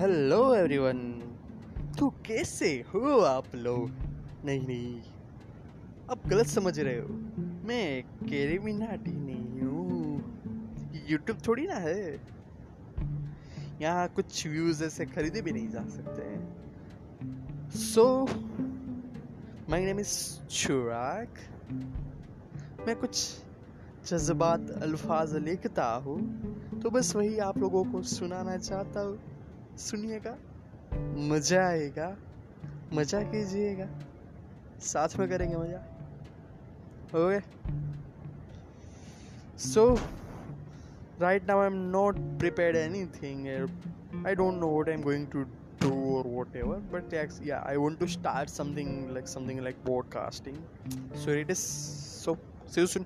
Everyone तो कैसे हो आप लोग? नहीं नहीं, आप गलत समझ रहे हो। मैं केरी मिनाटी नहीं हूँ। यूट्यूब थोड़ी ना है। यहाँ कुछ व्यूज़ ऐसे खरीदे भी नहीं जा सकते so my name is Chirag मैं कुछ जज्बात, अल्फाज लिखता हूँ। तो बस वही आप लोगों को सुनाना चाहता हूँ। सुनिएगा, मज़ा आएगा, मज़ा कीजिएगा। साथ में करेंगे मज़ा। Okay so right now I am not prepare anything I don't know what I am going to do और whatever but yeah I want to start something like something like broadcasting so it is so see soon